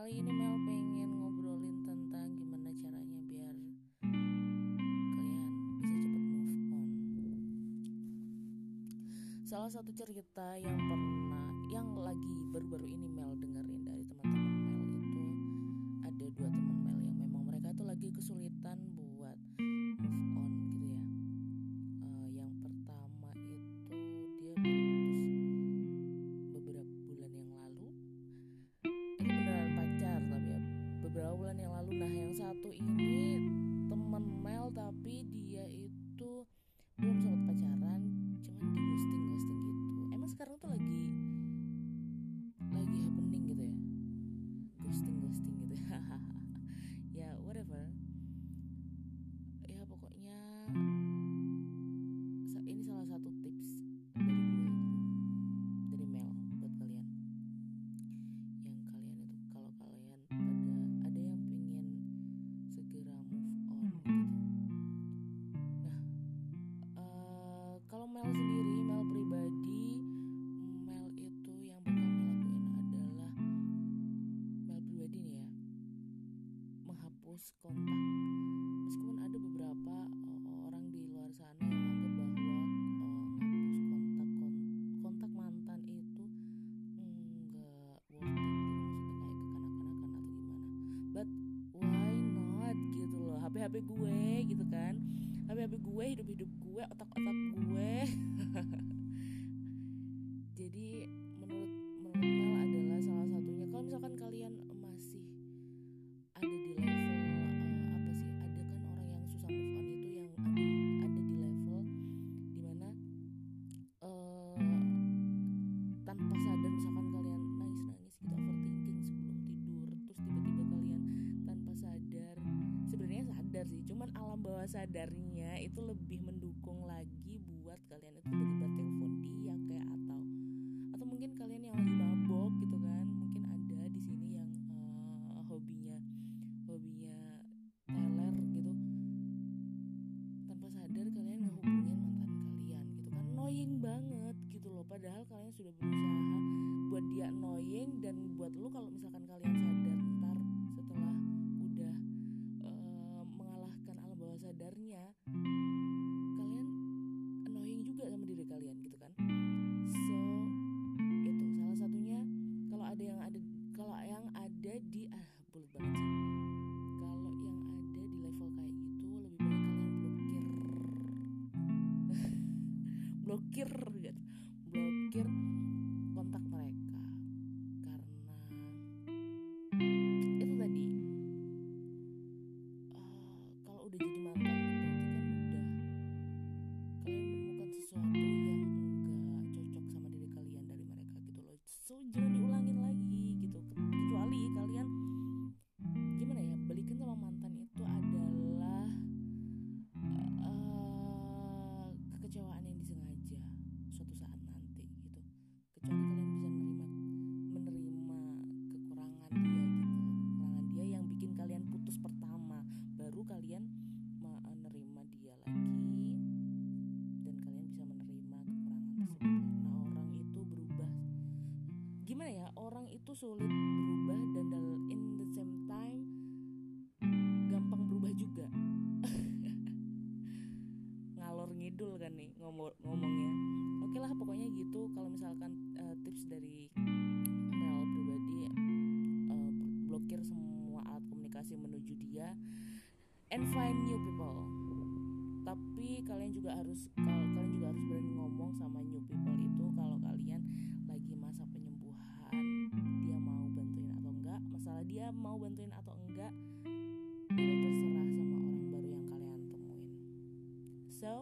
kali ini Mel pengen ngobrolin tentang gimana caranya biar kalian bisa cepet move on. Salah satu cerita yang pernah yang lagi baru-baru ini Mel dengerin kontak. Meskipun ada beberapa eh, orang di luar sana yang anggap bahwa eh, menghapus kontak kon- kontak mantan itu nggak worth it gitu maksudnya kayak kekanak-kanakan atau gimana. But why not gitu loh HP HP gue gitu kan. HP HP gue hidup hidup gue otak otak gue. Jadi cuman alam bawah sadarnya itu lebih mendukung lagi buat kalian itu tiba-tiba telepon dia kayak atau atau mungkin kalian yang lagi mabok gitu kan mungkin ada di sini yang eh, hobinya hobinya teler gitu. Tanpa sadar kalian ngehubungin mantan kalian gitu kan annoying banget gitu loh padahal kalian sudah berusaha di ah bulat banget sih. Kalau yang ada di level kayak gitu lebih baik kalian blokir. Blokir gitu. Blokir kontak mereka. Karena itu tadi eh, kalau udah jadi karena orang itu berubah. Gimana ya? Orang itu sulit berubah dan dal- in the same time gampang berubah juga. Ngalor ngidul kan nih ngomong ngomongnya. Oke lah pokoknya gitu. Kalau misalkan eh, tips dari Mel pribadi eh, blokir semua alat komunikasi menuju dia and find new people tapi kalian juga harus kal- kalian juga harus berani ngomong sama new people itu kalau kalian lagi masa penyembuhan. Dia mau bantuin atau enggak masalah dia mau bantuin atau enggak itu terserah sama orang baru yang kalian temuin. So